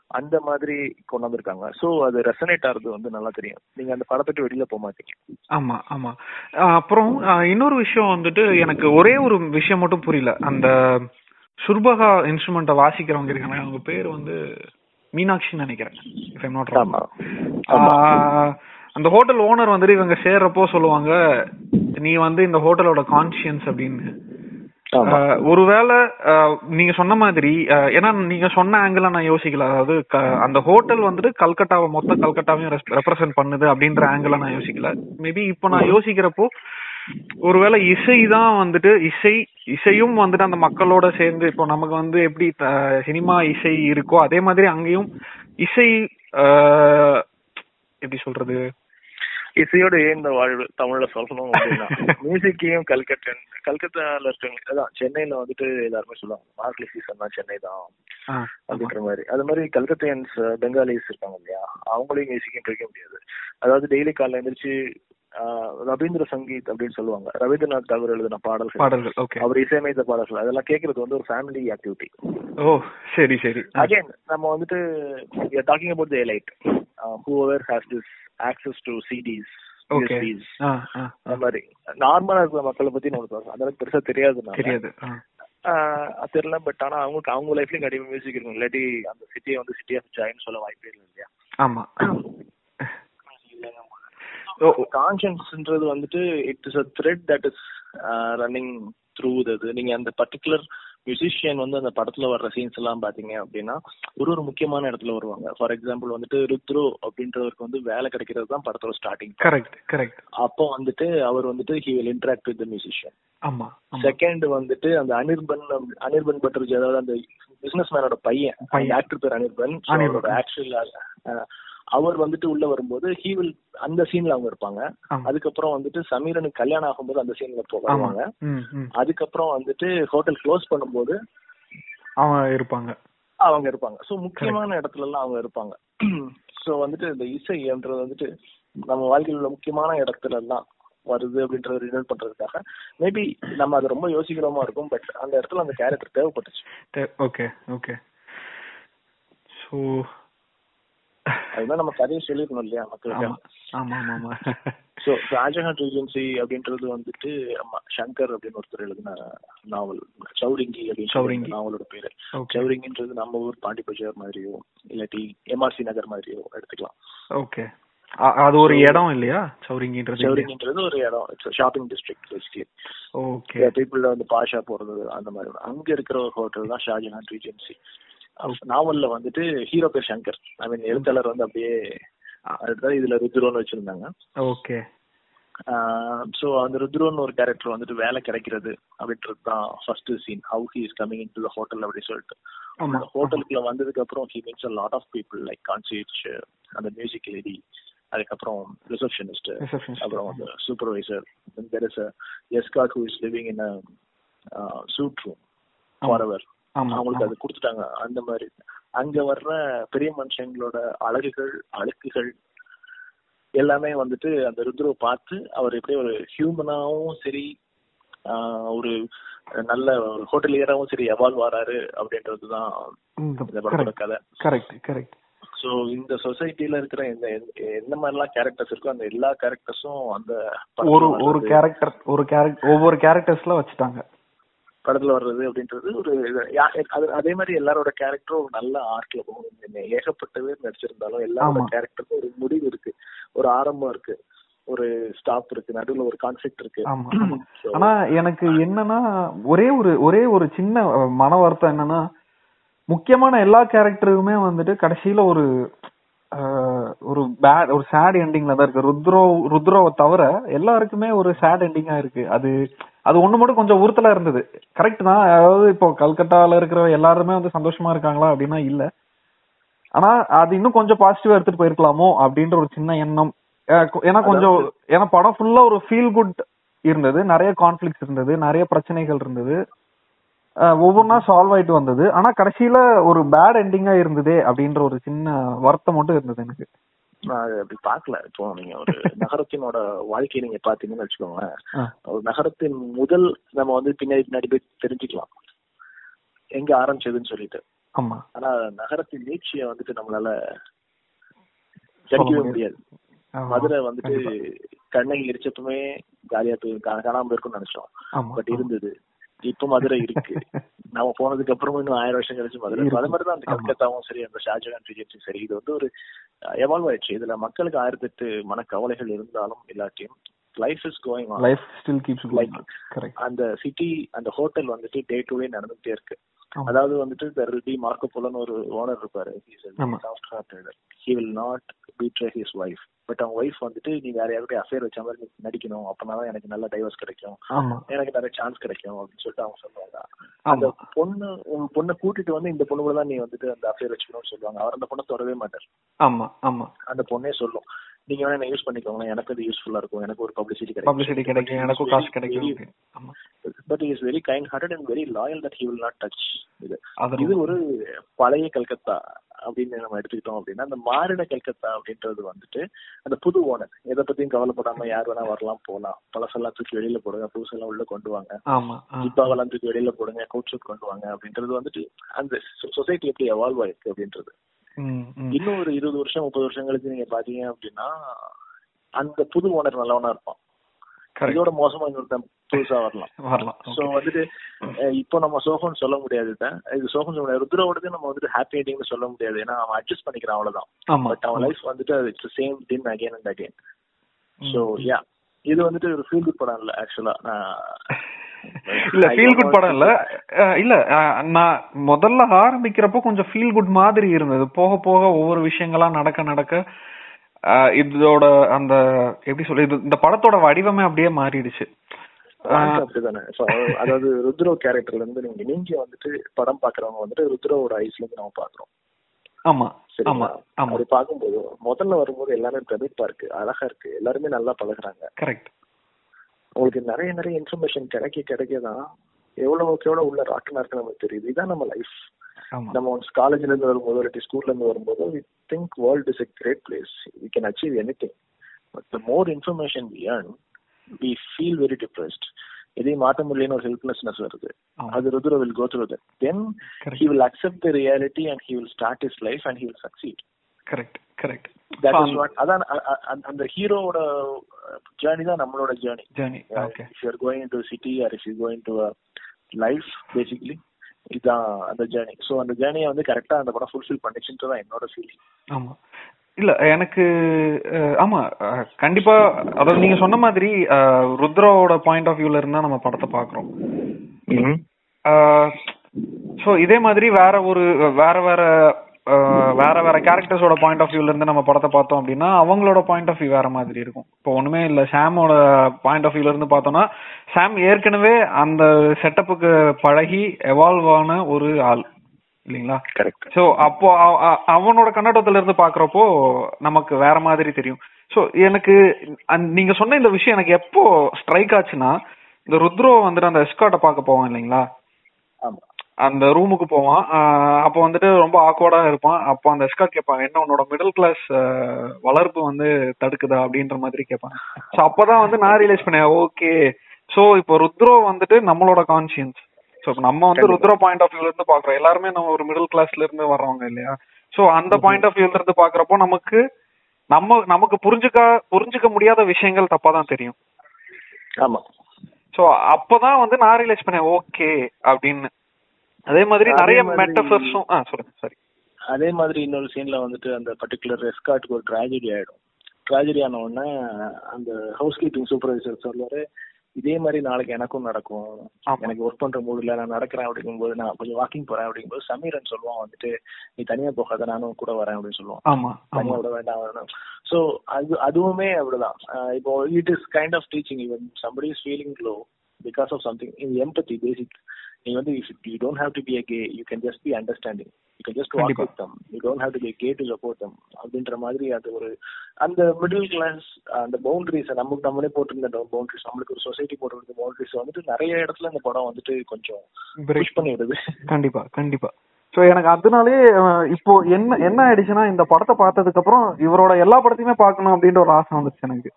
அந்த மாதிரி கொண்டு வந்திருக்காங்க ஸோ அது ரெசனேட் ஆகுறது வந்து நல்லா தெரியும். நீங்க அந்த படத்தை வெளியில போக மாட்டீங்க. ஆமா ஆமா. அப்புறம் இன்னொரு விஷயம் வந்துட்டு எனக்கு ஒரே ஒரு விஷயம் மட்டும் புரியல. அந்த சுர்பகா இன்ஸ்ட்ருமெண்ட்டை வாசிக்கிறவங்க இருக்காங்க அவங்க பேர் வந்து மீனாட்சின்னு நினைக்கிறேன் if I'm not wrong. ஆமா. ஆஹ் அந்த ஹோட்டல் ஓனர் வந்துட்டு இவங்க சேர்றப்போ சொல்லுவாங்க நீ வந்து இந்த ஹோட்டலோட கான்சியன்ஸ் அப்படின்னு. ஒருவேளை நீங்க சொன்ன மாதிரி ஏன்னா நீங்க சொன்ன ஆங்கிள் நான் யோசிக்கல. அதாவது அந்த ஹோட்டல் வந்துட்டு கல்கட்டாவை மொத்த கல்கட்டாவையும் ரெப்ரசென்ட் பண்ணுது அப்படின்ற ஆங்கிள் நான் யோசிக்கல. மேபி இப்போ நான் யோசிக்கிறப்போ ஒருவேளை இசை தான் வந்துட்டு இசை இசையும் வந்துட்டு அந்த மக்களோட சேர்ந்து இப்போ நமக்கு வந்து எப்படி சினிமா இசை இருக்கோ அதே மாதிரி அங்கேயும் இசை எப்படி சொல்றது இசையோட ஏந்த வாழ்வு தமிழ்ல சொல்லணும் அப்படின்னா மியூசிக்கையும் கல்கத்தன் கல்கத்தால இருக்கவங்க அதான் சென்னையில வந்துட்டு எல்லாருமே சொல்லுவாங்க மார்க்லி சீசன் தான் சென்னை தான். அப்படின்ற மாதிரி. அது மாதிரி கல்கத்தையன்ஸ் பெங்காலிஸ் இருக்காங்க இல்லையா அவங்களையும் மியூசிக்கும் பிரிக்க முடியாது. அதாவது டெய்லி காலைல எந்திரிச்சு ரவீந்திர சங்கீத் அப்படின்னு சொல்லுவாங்க. ரவீந்திரநாத் தாகூர் எழுதின பாடல்கள். பாடல்கள் ஓகே அவர் இசையமைத்த பாடல்கள் அதெல்லாம் கேட்கறது வந்து ஒரு ஃபேமிலி ஆக்டிவிட்டி ஓ சரி சரி. அகைன் நம்ம வந்துட்டு talking about the elite whoever has this access to cities okay ah ah அந்த மாதிரி நார்மலா இருக்கிற மக்களை பத்தி நமக்கு அந்த அளவுக்கு பெருசா தெரியாது தெரியாது. தெரியல பட் ஆனா அவங்களுக்கு அவங்க லைஃப்லயும் கண்டிப்பா மியூசிக் இருக்கும் இல்லாட்டி அந்த சிட்டியை வந்து சிட்டி ஆஃப் ஜாயின்னு சொல்ல வாய்ப்பே இல்லை இல்லையா? ஆமா. கான்சியன்ஸ்ன்றது வந்துட்டு it is a thread that is running through இது. நீங்க அந்த பர்டிகுலர் மியூசிஷியன் வந்து அந்த படத்துல வர்ற சீன்ஸ் எல்லாம் பாத்தீங்க அப்படின்னா ஒரு ஒரு முக்கியமான இடத்துல வருவாங்க. ஃபார் எக்ஸாம்பிள் வந்துட்டு ருத்ரோ அப்படின்றவருக்கு வந்து வேலை கிடைக்கிறது தான் படத்தோட ஸ்டார்டிங் கரெக்ட் கரெக்ட் அப்போ வந்துட்டு அவர் வந்துட்டு he will interact with musician ஆமா செகண்ட் வந்துட்டு அந்த அனிர்பன் அனிர்பன் பட்டர்ஜி அதாவது அந்த பிசினஸ் மேனோட பையன். ஆக்டர் பேர் அனிர்பன். ஆக்சுவல் அவர் வந்துட்டு உள்ள வரும்போது ஹீ வில் அந்த சீன்ல அவங்க இருப்பாங்க. அதுக்கப்புறம் வந்துட்டு சமீரனுக்கு கல்யாணம் ஆகும்போது அந்த சீன்ல ம் அதுக்கப்புறம் வந்துட்டு ஹோட்டல் க்ளோஸ் பண்ணும்போது அவன் இருப்பாங்க. அவங்க இருப்பாங்க. சோ முக்கியமான இடத்துல எல்லாம் அவங்க இருப்பாங்க. சோ வந்துட்டு இந்த இசைன்றது வந்துட்டு நம்ம வாழ்க்கையில் உள்ள முக்கியமான இடத்துல எல்லாம் வருது அப்படின்றத ரினோட் பண்றதுக்காக மேபி நம்ம அதை ரொம்ப யோசிக்கிறோமா இருக்கும் பட் அந்த இடத்துல அந்த கேரக்டர் தேவைப்பட்டுச்சு. ஓகே ஓகே ஸோ அதுதான் நம்ம கதையை சொல்லிருக்கணும் இல்லையா மக்களுக்கு? சோ ஷாஜஹான் ரீஜென்சி அப்படின்றது வந்துட்டு சங்கர் அப்படின்னு ஒருத்தர் எழுதின நாவல் சௌரிங்கி அப்படின்னு நாவலோட பேரு. சௌரிங்கின்றது நம்ம ஊர் பாண்டி பஜார் மாதிரியோ இல்லாட்டி எம்ஆர்சி நகர் மாதிரியோ எடுத்துக்கலாம். ஓகே. அது ஒரு இடம் இல்லையா? சௌரிங்கின்றது சௌரிங்கின்றது ஒரு இடம். Shopping district basically okay. People வந்து பாஷா போறது அந்த மாதிரி. அங்க இருக்கிற ஒரு ஹோட்டல் தான் ஷாஜஹான் ரீஜென்சி நாவல்ல வந்துட்டு ஹீரோ பேர் சங்கர். ஐ மீன் எழுத்தாளர் வந்து அப்படியே அடுத்தது இதுல ருத்ரோன்னு வச்சிருந்தாங்க. ஓகே. சோ அந்த ருத்ரோன்னு ஒரு கேரக்டர் வந்துட்டு வேலை கிடைக்கிறது அப்படின்றது தான் first scene how he is coming in to hotel அப்படி சொல்லிட்டு அந்த ஹோட்டலுக்குள்ள வந்ததுக்கு அப்புறம் he means a lot of people like concierge அந்த மியூசிக் லேடி அதுக்கப்புறம் ரிசப்ஷனிஸ்ட் Receptionist. அப்புறம் அந்த supervisor there is escort who is living in suite room for ஆமா. அவங்களுக்கு அது கொடுத்துட்டாங்க. அந்த மாதிரி. அங்க வர்ற பெரிய மனுஷங்களோட அழகுகள் அழுக்குகள் எல்லாமே வந்துட்டு அந்த ருத்ருவை பார்த்து அவர் எப்படி ஒரு ஹியூமனாவும் சரி ஒரு நல்ல ஒரு ஹோட்டலியராவும் சரி எவால்வ் ஆறாரு அப்படின்றதுதான் இந்த படத்தோட கதை. கரெக்ட் கரெக்ட் சோ இந்த சொசைட்டில இருக்கிற இந்த எந்த- எந்த மாதிரி எல்லாம் கேரக்டர்ஸ் இருக்கோ அந்த எல்லா கேரக்டர்ஸும் அந்த ஒரு ஒரு கேரக்டர் ஒரு கேரக்டர் ஒவ்வொரு கேரக்டர்ஸ்ல வச்சுட்டாங்க. படத்துல வர்றது அப்படின்றது ஒரு அது அதே மாதிரி எல்லாரோட கேரக்டரும் ஒரு நல்ல ஆர்க்ல போகும். ஏகப்பட்ட பேர் நடிச்சிருந்தாலும் எல்லாரோட. கேரக்டருக்கும் ஒரு முடிவு இருக்கு. ஒரு ஆரம்பம் இருக்கு. ஒரு ஸ்டாப் இருக்கு. நடுவுல ஒரு கான்ஃபிளிக்ட் இருக்கு. ஆனா எனக்கு என்னன்னா ஒரே ஒரு ஒரே ஒரு சின்ன மன வருத்தம் என்னன்னா முக்கியமான எல்லா கேரக்டருமே வந்துட்டு கடைசியில ஒரு ஒரு பேட் ஒரு சேட் எண்டிங்ல தான் இருக்கு. ருத்ரோ ருத்ரோவை தவிர எல்லாருக்குமே ஒரு சேட் எண்டிங்கா இருக்கு. அது அது ஒண்ணு மட்டும் கொஞ்சம் உறுத்தலா இருந்தது. கரெக்ட் தான். அதாவது இப்போ கல்கட்டால இருக்கிற எல்லாருமே வந்து சந்தோஷமா இருக்காங்களா அப்படின்னா இல்ல. ஆனா அது இன்னும் கொஞ்சம் பாசிட்டிவா எடுத்துட்டு போயிருக்கலாமோ அப்படின்ற ஒரு சின்ன எண்ணம். ஏன்னா கொஞ்சம் ஏன்னா படம் ஃபுல்லா ஒரு ஃபீல் குட் இருந்தது. நிறைய கான்ஃபிளிக்ஸ் இருந்தது. நிறைய பிரச்சனைகள் இருந்தது. ஒவ்வொன்றா சால்வ் ஆயிட்டு வந்தது. ஆனா கடைசியில ஒரு பேட் எண்டிங்கா இருந்ததே அப்படின்ற ஒரு சின்ன வருத்தம் மட்டும் இருந்தது எனக்கு. நான் அப்படி பார்க்கல. இப்போ நீங்க ஒரு நகரத்தினோட வாழ்க்கையை நீங்க பாத்தீங்கன்னு வச்சுக்கோங்களேன். ஒரு நகரத்தின் முதல் நம்ம வந்து பின்னாடி பின்னாடி போய் தெரிஞ்சுக்கலாம். எங்க ஆரம்பிச்சதுன்னு சொல்லிட்டு. ஆமா. ஆனா நகரத்தின் நீட்சியை வந்துட்டு நம்மளால ஜடிக்கவே முடியாது. மதுரை வந்துட்டு. கண்ணகி எரிச்சப்பமே காலியா போய் காணாம இருக்கும்னு நினைச்சோம் பட் இருந்தது. இப்ப மதுரை இருக்கு. நாம போனதுக்கு அப்புறமும் இன்னும் ஆயிரம் வருஷம் கழிச்சு மதுரை. அது மாதிரி தான் அந்த. கல்கத்தாவும் சரி அந்த ஷாஜகான் ரீஜன்ஸும் சரி. இது வந்து ஒரு எவால்வ் ஆயிடுச்சு. இதுல மக்களுக்கு ஆயிரத்தி எட்டு மனக்கவலைகள் இருந்தாலும் இல்லாட்டியும் life is going on life still keeps correct அந்த சிட்டி அந்த ஹோட்டல் வந்துட்டு டே டு டே நடந்துட்டே இருக்கு. அதாவது வந்துட்டு தெர் வில் பி மார்க்கோ போலன்னு ஒரு ஓனர் இருப்பாரு. Soft hearted he will not betray his wife but அவங்க ஒய்ஃப் வந்துட்டு நீ வேற யாருடைய அஃபேர் வச்ச மாதிரி நீ நடிக்கணும். அப்பனாதான் எனக்கு நல்ல டைவர்ஸ் கிடைக்கும். எனக்கு நிறைய சான்ஸ் கிடைக்கும். அப்படின்னு சொல்லிட்டு அவங்க சொல்லுவாங்க. அந்த பொண்ணு பொண்ணை கூட்டிட்டு வந்து இந்த பொண்ணு கூட தான் நீ வந்துட்டு அந்த அஃபேர் வச்சுக்கணும்னு சொல்லுவாங்க. அவர் அந்த பொண்ணை தொடவே மாட்டார். ஆமா ஆமா. அந்த பொண்ணே சொல்லும். நீங்க வேணா என்ன யூஸ் பண்ணிக்கோங்க எனக்கு அது யூஸ்ஃபுல்லா இருக்கும். எனக்கு ஒரு பப்ளிசிட்டி கிடைக்கும். பப்ளிசிட்டி கிடைக்கும். எனக்கும் காசு கிடைக்கும். But is very kind hearted and very loyal that he will not touch இது. இது ஒரு பழைய கல்கத்தா அப்படின்னு நம்ம எடுத்துக்கிட்டோம் அப்படின்னா அந்த மாறின கல்கத்தா அப்படின்றது வந்துட்டு அந்த புது ஓனர் எதை பத்தியும் கவலைப்படாம யார் வேணா வரலாம் போலாம். பழசெல்லாம் தூக்கி வெளியில போடுங்க. புதுசெல்லாம் உள்ள கொண்டு வாங்க. ஜிப்பாவெல்லாம் தூக்கி வெளியில போடுங்க. கோட் ஷூட் கொண்டு வாங்க அப்படின்றது வந்துட்டு அந்த சொசைட்டி எப்படி எவால்வ் ஆயிருக்கு அப்படின்றது. இன்னும் ஒரு இருபது வருஷம் முப்பது வருஷம் கழிச்சு நீங்க பாத்தீங்க அப்படின்னா அந்த புது ஓனர் நல்லவனா இருப்பான். இதோட மோசமா இன்னொருத்தன் புதுசா வரலாம். வரலாம். சோ வந்துட்டு இப்போ நம்ம சோஃபன் சொல்ல முடியாது தான். இது சோஃபன் சொல்ல ருத்ரோடது நம்ம வந்துட்டு ஹாப்பி எண்டிங்னு சொல்ல முடியாது. ஏன்னா அவன் அட்ஜஸ்ட் பண்ணிக்கிறான் அவ்வளவுதான். பட் அவன் லைஃப் வந்துட்டு it's same thing again and again. So yeah இது வந்துட்டு ஒரு ஃபீல் குட் படம் இல்ல ஆக்சுவலா நான் இல்ல ஃபீல் குட் படம் இல்ல. இல்ல நான் முதல்ல ஆரம்பிக்கிறப்போ கொஞ்சம் ஃபீல் குட் மாதிரி இருந்தது. போக போக ஒவ்வொரு விஷயங்களா நடக்க நடக்க இதோட அந்த எப்படி சொல்லி இது இந்த படத்தோட வடிவமே அப்படியே மாறிடுச்சு. அதாவது ருத்ரோ கேரக்டர்ல இருந்து நீங்க நீங்க வந்துட்டு படம் பாக்குறவங்க வந்துட்டு ருத்ரோவோட ஐஸ்ல இருந்து நம்ம பாக்குறோம். ஆமா ஆமா ஆமா. அப்படி பாக்கும்போது முதல்ல வரும்போது எல்லாமே பிரமிப்பா இருக்கு அழகா இருக்கு எல்லாருமே நல்லா பழகுறாங்க. கரெக்ட் உங்களுக்கு நிறைய நிறைய இன்ஃபர்மேஷன் கிடைக்க கிடைக்க தான் எவ்வளவுக்கு எவ்வளவு உள்ள ராட்டனா இருக்கு நமக்கு தெரியுது. இதான் நம்ம லைஃப் நம்ம ஒன்ஸ் காலேஜ்ல இருந்து வரும்போது இல்லாட்டி ஸ்கூல்ல இருந்து வரும்போது we think world is a great place we can achieve anything but the more information we earn we feel very depressed எதையும் மாற்ற முடியலன்னு ஒரு ஹெல்ப்லெஸ்னஸ் வருது. அது Rudra will go through that then. He will accept the reality and he will start is life and he will succeed correct correct that is what அதான் அந்த ஹீரோவோட journey தான் நம்மளோட journey journey okay if you're going to city or if you going to life basically இதுதான் அந்த journey so அந்த ஜேர்னியை வந்து கரெக்டா அந்த படம் ஃபுல்ஃபில் பண்ணிச்சுன்றது தான் என்னோட ஃபீலிங் ஆமா. இல்ல எனக்கு ஆமா கண்டிப்பா அதாவது நீங்க சொன்ன மாதிரி ருத்ராவோட பாயிண்ட் ஆஃப் வியூல இருந்தா நம்ம படத்தை பாக்குறோம். சோ இதே மாதிரி வேற ஒரு வேற வேற வேற வேற கேரக்டர்ஸோட பாயிண்ட் ஆஃப் வியூல இருந்து நம்ம படத்தை பார்த்தோம் அப்படின்னா அவங்களோட பாயிண்ட் ஆஃப் வியூ வேற மாதிரி இருக்கும். இப்போ ஒண்ணுமே இல்ல. சாமோட பாயிண்ட் ஆஃப் வியூல இருந்து பார்த்தோம்னா சாம் ஏற்கனவே அந்த செட்டப்புக்கு பழகி எவால்வ் ஆன ஒரு ஆள். இல்லைங்களா? கரெக்ட் சோ அப்போ அவனோட கண்ணோட்டத்துல இருந்து பாக்குறப்போ நமக்கு வேற மாதிரி தெரியும். சோ எனக்கு நீங்க சொன்ன இந்த விஷயம் எனக்கு எப்போ ஸ்ட்ரைக் ஆச்சுன்னா இந்த ருத்ரோ வந்துட்டு அந்த எஸ்கார்ட்ட பார்க்க போவான் இல்லைங்களா? ஆமா. அந்த ரூமுக்கு போவான். அப்போ வந்துட்டு ரொம்ப ஆக்வர்டா இருப்பான். அப்போ அந்த எஸ்கார்ட் கேட்பாங்க என்ன உன்னோட மிடில் கிளாஸ் வளர்ப்பு வந்து தடுக்குதா? அப்படின்ற மாதிரி கேட்பாங்க. சோ அப்பதான் வந்து நான் ரியலைஸ் பண்ணேன் ஓகே. சோ இப்போ ருத்ரோ வந்துட்டு நம்மளோட கான்சியன்ஸ் சோ நம்ம வந்து. ருத்ரோ பாயிண்ட் ஆஃப் வியூல இருந்து பாக்குறோம் எல்லாருமே நம்ம ஒரு மிடில் கிளாஸ்ல இருந்து வர்றவங்க இல்லையா? சோ அந்த பாயிண்ட் ஆஃப் வியூல இருந்து பாக்குறப்போ நமக்கு நம்ம நமக்கு புரிஞ்சுக்க புரிஞ்சுக்க முடியாத விஷயங்கள் தப்பா தான் தெரியும். ஆமா. சோ அப்பதான் வந்து நான் ரியலைஸ் பண்ணேன் ஓகே. அப்படின்னு. அதே மாதிரி நிறைய மெட்டபர்ஸும் ஆ சொல்லுங்க சரி அதே மாதிரி இன்னொரு சீன்ல வந்துட்டு அந்த பர்டிகுலர் எஸ்கார்ட்டுக்கு ஒரு ட்ராஜடி ஆயிடும். ட்ராஜடி ஆன உடனே அந்த ஹவுஸ் கீப்பிங் சூப்பர்வைசர் சொல்லுவாரு இதே மாதிரி நாளைக்கு எனக்கும் நடக்கும். எனக்கு ஒர்க் பண்ற மூடுல நான் நடக்கிறேன் அப்படிங்கும்போது நான் கொஞ்சம் வாக்கிங் போறேன். அப்படிங்கும்போது சமீரன் சொல்லுவான் வந்துட்டு நீ தனியா போகாத நானும் கூட வரேன் அப்படின்னு சொல்லுவான். ஆமா தனியா விட வேண்டாம் சோ அது அதுவுமே அப்படிதான். இப்போ it is kind of teaching even somebody is feeling low because of something empathy basic நீ வந்து you don't have to be a K you can just be understanding you can just walk கண்டிப்பா. With them you don't have to be K to support them அப்படின்ற மாதிரி அது ஒரு அந்த middle class அந்த boundaries நமக்கு நம்மளே போட்டிருந்த பவுண்டரிஸ் நம்மளுக்கு ஒரு சொசைட்டி போட்டிருந்த பவுண்டரிஸ் வந்துட்டு நிறைய இடத்துல இந்த படம் வந்துட்டு கொஞ்சம். புஷ் பண்ணி விடுது கண்டிப்பா கண்டிப்பா. சோ எனக்கு அதனாலே இப்போ என்ன என்ன ஆயிடுச்சுன்னா இந்த படத்தை பார்த்ததுக்கு அப்புறம் இவரோட எல்லா படத்தையுமே பார்க்கணும் அப்படின்ற ஒரு ஆசை வந்துச்சு எனக்கு.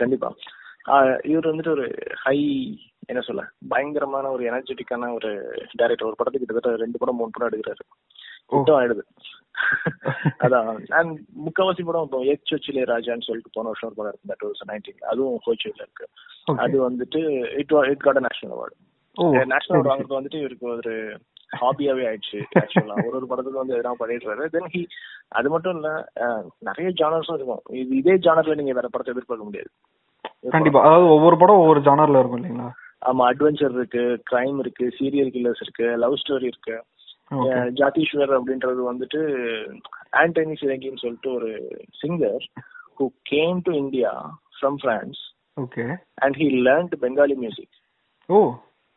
கண்டிப்பா. இவர் வந்துட்டு ஒரு ஹை என்ன சொல்ல பயங்கரமான ஒரு எனர்ஜெட்டிக்கான ஒரு டைரக்டர் ஒரு படத்துக்கு கிட்டத்தட்ட ரெண்டு படம் மூணு படம் எடுக்கிறாரு. சுத்தம் ஆயிடுது. அதான். அண்ட் முக்காவாசி படம் இப்போ எச் சொச்சிலே ராஜான்னு சொல்லிட்டு போன வருஷம் ஒரு படம் இருக்கு தட் வாஸ் நைன்டீன் அதுவும் ஹோச்சில இருக்கு. அது வந்துட்டு it it got national award national award வாங்குறது வந்துட்டு இவருக்கு ஒரு ஹாபியாவே ஆயிடுச்சு ஆக்சுவலா ஒரு ஒரு படத்துக்கு வந்து எதனா பண்ணிடுறாரு. தென் ஹி அது மட்டும் இல்ல நிறைய ஜானர்ஸும் இருக்கும். இது இதே ஜானர்ல நீங்க வேற படத்தை எதிர்பார்க்க முடியாது. கண்டிப்பா. அதாவது ஒவ்வொரு படம் ஒவ்வொரு ஜானர்ல இருக்கும் இல்லைங்களா? ஆமா அட்வென்ச்சர் இருக்கு கிரைம் இருக்கு சீரியல் கில்லர்ஸ் இருக்கு லவ் ஸ்டோரி இருக்கு. ஜாதீஸ்வர் அப்படின்றது வந்துட்டு ஆண்டனி சிரங்கின்னு சொல்லிட்டு ஒரு singer who came to India from France okay and he learned Bengali music oh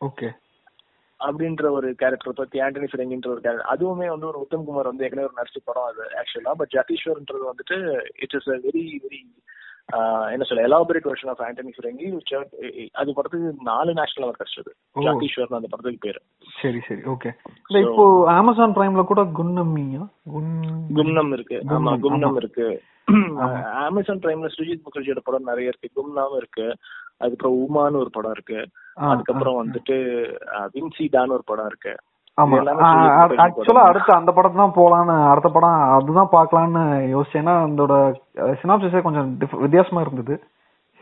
okay அப்படின்ற ஒரு கேரக்டர் பத்தி ஆண்டனி ஃபிரங்கின்ற ஒரு கேரக்டர் அதுவுமே வந்து ஒரு உத்தம் குமார் வந்து ஏற்கனவே ஒரு நடிச்ச படம் அது ஆக்சுவலா பட் ஜாதீஸ்வர்ன்றது வந்துட்டு it is a very very என்ன சொல்ல elaborate version of Antony Firingee அது படத்துக்கு நாலு நேஷனல் அவார்ட் கிடைச்சது. ஓ. ஜாதீஸ்வர் அந்த படத்துக்கு பேரு. சரி சரி ஓகே இல்ல இப்போ அமேசான் பிரைம்ல கூட குன்னம்மியா குன் கும்னம் இருக்கு. ஆமா ஆமா. இருக்கு. அமேசான் பிரைம்ல சுஜித் முகர்ஜியோட படம் நிறைய இருக்கு. கும்னாவும் இருக்கு. அதுக்கப்புறம் உமான்னு ஒரு படம் இருக்கு. அதுக்கப்புறம் வந்துட்டு வின்சிடான்னு ஒரு படம் இருக்கு. ஆமா. ஆக்சுவலா படம். அடுத்து அந்த படத்தை தான் போலான்னு அடுத்த படம் அதுதான் பார்க்கலான்னு யோசிச்சேன்னா அதோட சினாப்சிஸே கொஞ்சம் வித்தியாசமா இருந்தது.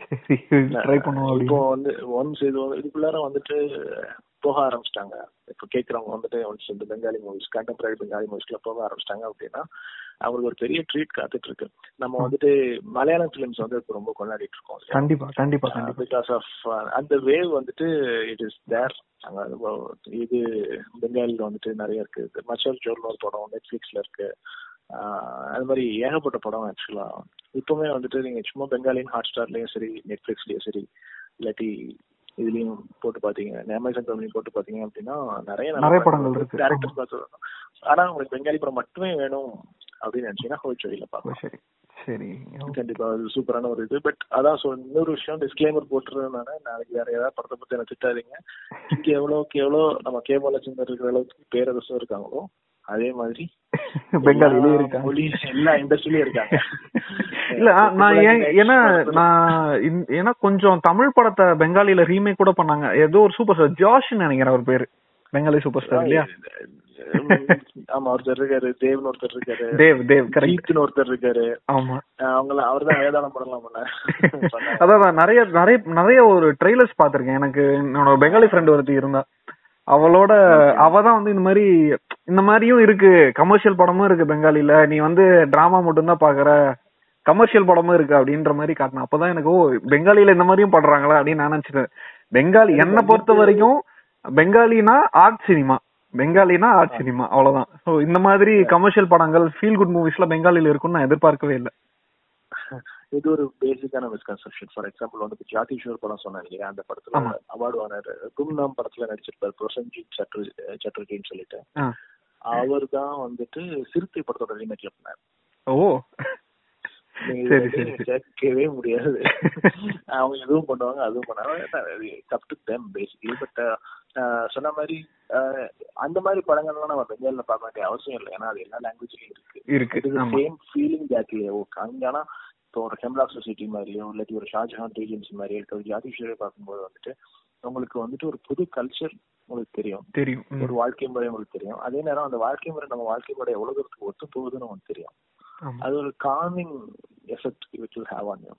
சரி ட்ரை பண்ணுவோம் இப்போ வந்து ஒன்ஸ் இது இதுக்குள்ளார வந்துட்டு போக ஆரம்பிச்சிட்டாங்க. இப்ப கேக்குறவங்க வந்துட்டு ஒன்ஸ் இந்த பெங்காலி மூவிஸ் கண்டெம்பரரி பெங்காலி மூவிஸ்ல போக ஆரம்பிச்சிட்டாங்க அப்படின்னா அவங்களுக்கு ஒரு பெரிய ட்ரீட் காத்துட்டு இருக்கு நம்ம வந்துட்டு மலையாளம் பிலிம்ஸ் வந்து இப்ப ரொம்ப கொண்டாடிட்டு இருக்கோம் கண்டிப்பா கண்டிப்பா பிகாஸ் ஆஃப் அந்த வேவ் வந்துட்டு இட் இஸ் தேர் அங்க இது பெங்காலில வந்துட்டு நிறைய இருக்கு. மச்சர் ஒரு படம் நெட்ஃபிளிக்ஸ்ல இருக்கு. அது மாதிரி ஏகப்பட்ட படம் ஆக்சுவலா இப்பவுமே வந்துட்டு நீங்க சும்மா பெங்காலின் ஹாட் ஸ்டார்லயும் சரி நெட்ஃபிளிக்ஸ்லயும் சரி இல்லாட்டி இதுலயும் போட்டு பாத்தீங்க. அமேசான் கம்பெனி போட்டு பாத்தீங்க அப்படின்னா நிறைய நிறைய படங்கள் இருக்கு. டேரக்டர் பார்த்து ஆனா உங்களுக்கு பெங்காலி படம் மட்டுமே வேணும் அப்படின்னு நினைச்சீங்கன்னா ஹோச்சோரியில பார்க்கலாம். சரி. சரி. கண்டிப்பா அது சூப்பரான ஒரு இது. பட் அதான் சொல் இன்னொரு விஷயம் டிஸ்க்ளைமர் போட்டுருந்தேன் நாளைக்கு வேற ஏதாவது படத்தை பத்தி எனக்கு திட்டாதீங்க. இங்க எவ்வளவுக்கு எவ்வளவு நம்ம கேமலட்சுமி இருக்கிற அளவுக்கு பேரரசும் இருக்காங்களோ அதே மாதிரி பெங்காலிலே எல்லா இருக்காங்க மொழி எல்லா இண்டஸ்ட்ரியிலும் இருக்காங்க இல்ல நான் ஏன் ஏன்னா நான் ஏன்னா கொஞ்சம் தமிழ் படத்தை பெங்காலில ரீமேக் கூட பண்ணாங்க. ஏதோ ஒரு சூப்பர் ஸ்டார் ஜாஷ்னு நினைக்கிறேன் அவர் பேரு. பெங்காலி சூப்பர் ஸ்டார் இல்லையா? ஆமா ஒருத்தர் இருக்காரு தேவ்னு ஒருத்தர் இருக்காரு. தேவ் தேவ் கரெக்ட் ஜீத்னு ஒருத்தர் இருக்காரு. ஆமா. அவங்கள அவர்தான் வேதாளம் படம்லாம் பண்ணாரு. அதான் நிறைய நிறைய நிறைய ஒரு ட்ரெய்லர்ஸ் பாத்திருக்கேன் எனக்கு என்னோட பெங்காலி ஃப்ரெண்ட் ஒருத்தி இருந்தா. அவளோட அவ தான் வந்து இந்த மாதிரி இந்த மாதிரியும் இருக்கு. கமர்ஷியல் படமும் இருக்கு பெங்காலில. நீ வந்து டிராமா மட்டும் தான் பாக்குற. கமர்ஷியல் படமும் இருக்கு அப்படின்ற மாதிரி காட்டின. அப்பதான் எனக்கு ஓ பெங்காலில இந்த மாதிரியும் பண்றாங்களா அப்படின்னு நான் நினைச்சிட்டேன். பெங்காலி என்ன பொறுத்த வரைக்கும் பெங்காலினா ஆர்ட் சினிமா பெங்காலினா ஆர்ட் சினிமா அவ்வளவுதான். சோ இந்த மாதிரி கமர்ஷியல் படங்கள் ஃபீல் குட் மூவிஸ்ல பெங்காலில இருக்கும்னு நான் எதிர்பார்க்கவே இல்லை. இது ஒரு பேசிக்கான மிஸ்கன்செப்ஷன் ஃபார் எக்ஸாம்பிள் வந்து ஜாதிஷோர் படம் சொன்னேன் இல்லையா அந்த படத்துல. அவார்டு வாங்கினாரு. கும்நாம் படத்துல நடிச்சிருப்பாரு பிரசன்ஜித் சட்ரு சட்டர்ஜின்னு சொல்லிட்டு. அவர் தான் வந்துட்டு சிறுத்தை படத்தோட ரீமேக்ல பண்ணாரு. ஓ. கேட்கவே முடியாது. அவங்க எதுவும் பண்ணுவாங்க அதுவும் தேம் பேசிக்கலி பட் சொன்ன மாதிரி அந்த மாதிரி படங்கள்லாம் நம்ம பெங்காலில பார்க்க வேண்டிய அவசியம் இல்லை. ஏன்னா அது எல்லா லாங்குவேஜ்லயும் இருக்கு. இருக்கு சேம் ஃபீலிங் தட் ஓகே அங்கன்னா இப்போ ஒரு ஹெம்லாக் சொசைட்டி மாதிரியோ இல்லாட்டி ஒரு ஷாஜஹான் ரீஜன்சி மாதிரியோ இல்லை ஒரு ஜாதிஷரை பார்க்கும்போது வந்துட்டு உங்களுக்கு வந்துட்டு ஒரு புது கல்ச்சர் உங்களுக்கு தெரியும். தெரியும். ஒரு வாழ்க்கை முறை உங்களுக்கு தெரியும். அதே நேரம் அந்த வாழ்க்கை முறை நம்ம வாழ்க்கை முறை எவ்வளவு தூரத்துக்கு ஒத்து போகுதுன்னு உங்களுக்கு தெரியும். அது ஒரு calming effect which will have on you.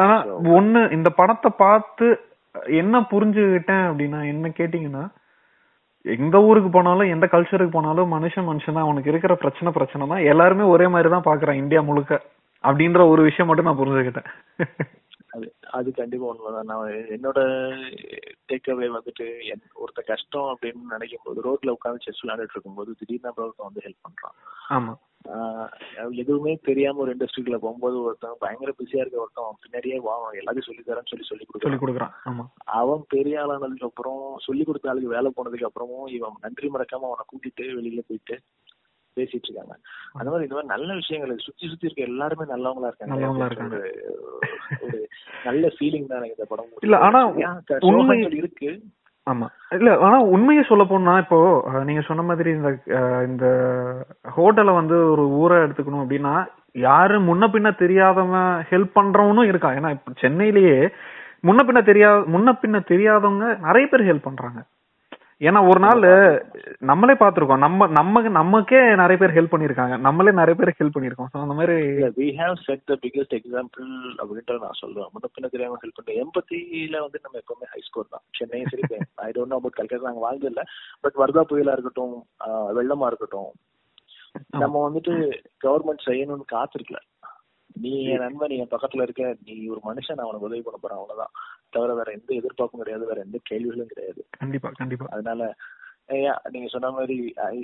ஆனா ஒண்ணு இந்த படத்தை பார்த்து என்ன புரிஞ்சுக்கிட்டேன் அப்படின்னா என்ன கேட்டீங்கன்னா எந்த ஊருக்கு போனாலும் எந்த கல்ச்சருக்கு போனாலும் மனுஷன் மனுஷன் தான் அவனுக்கு இருக்கிற பிரச்சனை பிரச்சனை தான் எல்லாருமே ஒரே மாதிரி தான் பாக்குறான் இந்தியா முழுக்க. அப்படின்ற ஒரு விஷயம் மட்டும் நான் புரிஞ்சுக்கிட்டேன். அது அது கண்டிப்பா உண்மைதான். நான் என்னோட டேக் அவே வந்துட்டு ஒருத்த கஷ்டம் அப்படின்னு நினைக்கும் போது ரோட்ல உட்காந்து செஸ் விளையாண்டுட்டு இருக்கும்போது திடீர்னு அப்புறம் வந்து ஹெல்ப் பண்றான். ஆமா. எதுவுமே தெரியாம ஒரு இண்டஸ்ட்ரிக்குள்ள போகும்போது ஒருத்தன் பயங்கர பிஸியா இருக்க ஒருத்தன் பின்னாடியே வா எல்லாத்தையும் சொல்லி தரேன்னு சொல்லி சொல்லி சொல்லி கொடுக்குறான். அவன் பெரிய ஆளானதுக்கு அப்புறம் சொல்லி கொடுத்த ஆளுக்கு வேலை போனதுக்கு அப்புறமும் இவன் நன்றி மறக்காம அவனை கூட்டிட்டு வெளியில போயிட்டு பேசிட்டு இருக்காங்க அந்த மாதிரி இந்த மாதிரி நல்ல விஷயங்கள் சுத்தி சுத்தி இருக்க எல்லாருமே நல்லவங்களா இருக்காங்க. ஒரு- நல்ல ஃபீலிங் தான் இந்த படம். இல்ல, ஆனா இருக்கு. ஆமா. இல்ல ஆனா உண்மையை சொல்ல போனா இப்போ நீங்க சொன்ன மாதிரி இந்த இந்த ஹோட்டலை வந்து ஒரு ஊரை எடுத்துக்கணும் அப்படின்னா யாரு முன்ன பின்ன தெரியாதவன் ஹெல்ப் பண்றவனும் இருக்கான். ஏன்னா இப்ப சென்னையிலேயே முன்ன பின்ன தெரியாத முன்ன பின்ன தெரியாதவங்க நிறைய பேர் ஹெல்ப் பண்றாங்க. ஏன்னா ஒரு நாள் நம்மளே பாத்திருக்கோம் நம்ம நம்ம நமக்கே நிறைய பேர் ஹெல்ப் பண்ணிருக்காங்க நம்மளே நிறைய பேர் ஹெல்ப் பண்ணிருக்கோம் So, அந்த மாதிரி we have set the biggest example அப்படின்ட்டு நான் சொல்லுவேன் முன்ன பின்ன தெரியாம ஹெல்ப் பண்றேன் எம்பத்தியில வந்து நம்ம எப்பவுமே ஹை ஸ்கோர் தான். சென்னையும் சரி I don't know about Calcutta நாங்க வாழ்ந்தது இல்ல பட் வர்தா புயலா இருக்கட்டும் வெள்ளமா இருக்கட்டும் நம்ம வந்துட்டு கவர்மெண்ட் செய்யணும்னு காத்திருக்கல. நீ என் நண்பன் என் பக்கத்துல இருக்க நீ ஒரு மனுஷன் நான் உனக்கு உதவி பண்ண போறேன் அவ்வளவுதான். தவிர வேற எந்த எதிர்பார்ப்பும் கிடையாது வேற எந்த கேள்விகளும் கிடையாது. கண்டிப்பா கண்டிப்பா. அதனால நீங்க சொன்ன மாதிரி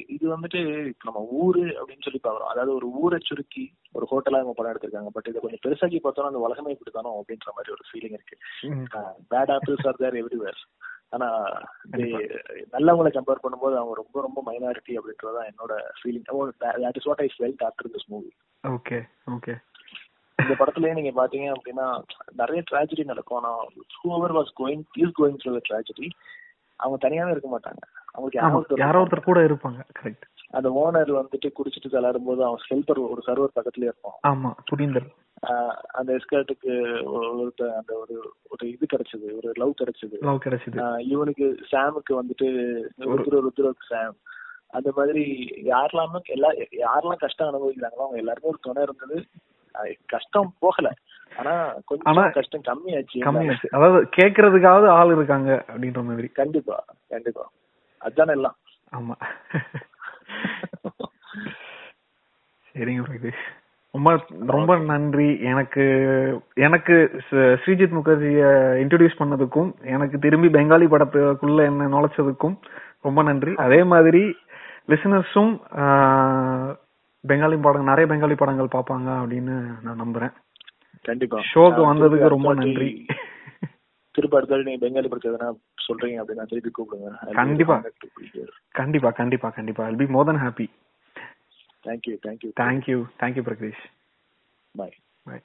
இது வந்துட்டு இப்ப நம்ம ஊரு அப்படின்னு சொல்லி பாக்குறோம் அதாவது ஒரு ஊரை சுருக்கி ஒரு ஹோட்டலா இவங்க படம் எடுத்திருக்காங்க. பட் இதை கொஞ்சம் பெருசாக்கி பார்த்தோம்னா அந்த உலகமே இப்படித்தானோ அப்படின்ற மாதிரி ஒரு ஃபீலிங் இருக்கு. Bad apples are there everywhere ஆனா நல்லவங்களை கம்பேர் பண்ணும்போது அவங்க ரொம்ப ரொம்ப மைனாரிட்டி அப்படின்றதுதான் என்னோட feeling that is what I felt after this movie okay okay இந்த படத்துலயே நீங்க பாத்தீங்க அப்படின்னா நிறைய ட்ராஜடி நடக்கும். ஆனா whoever was going is going through tragedy அவங்க தனியாவே இருக்க மாட்டாங்க. அவங்களுக்கு யாரோ ஒருத்தர் கூட இருப்பாங்க கரெக்ட் அந்த ஓனர் வந்துட்டு குடிச்சிட்டு விளையாடும் போது அவன் ஹெல்ப்பர் ஒரு சர்வர் பக்கத்துலயே இருப்பான். ஆமா புரிந்தர் அந்த எஸ்கர்ட்டுக்கு ஒருத்த அந்த ஒரு ஒரு இது கிடைச்சது ஒரு லவ் கிடைச்சது. லவ் கிடைச்சது. இவனுக்கு சாமுக்கு வந்துட்டு ருத்ர ருத்ரோக்கு சாம். அந்த மாதிரி யாரெல்லாம் எல்லா யாரெல்லாம் கஷ்டம் அனுபவிக்கிறாங்களோ அவங்க எல்லாருமே ஒரு துணை இருந்தது. கஷ்டம் போகல. ஆனா கொஞ்சம் கஷ்டம் கம்மியாச்சு. கம்மியாச்சு. அதாவது கேக்குறதுக்காவது ஆள் இருக்காங்க அப்படின்ற மாதிரி. கண்டிப்பா கண்டிப்பா. அதானே எல்லாம். ஆமா. சரிங்க பிரகதீஷ் ரொம்ப ரொம்ப நன்றி. எனக்கு எனக்கு ஸ்ரீ- ஸ்ரீஜித் முகர்ஜிய இன்ட்ரடியூஸ் பண்ணதுக்கும் எனக்கு திரும்பி பெங்காலி படத்துக்குள்ள என்ன நுழைச்சதுக்கும் ரொம்ப நன்றி. அதே மாதிரி லிசனர்ஸும் பெங்காலி படம் நிறைய பெங்காலி படங்கள் பார்ப்பாங்க அப்படின்னு நான் நம்புறேன். கண்டிப்பா. ஷோக்கு வந்ததுக்கு ரொம்ப நன்றி. திருப்பி அடுத்த நீங்க பெங்காலி படத்தை எதனா சொல்றீங்க அப்படின்னா திருப்பி கூப்பிடுங்க. கண்டிப்பா. கண்டிப்பா கண்டிப்பா கண்டிப்பா. I be more than happy thank you thank you thank you thank you Pragatheesh bye bye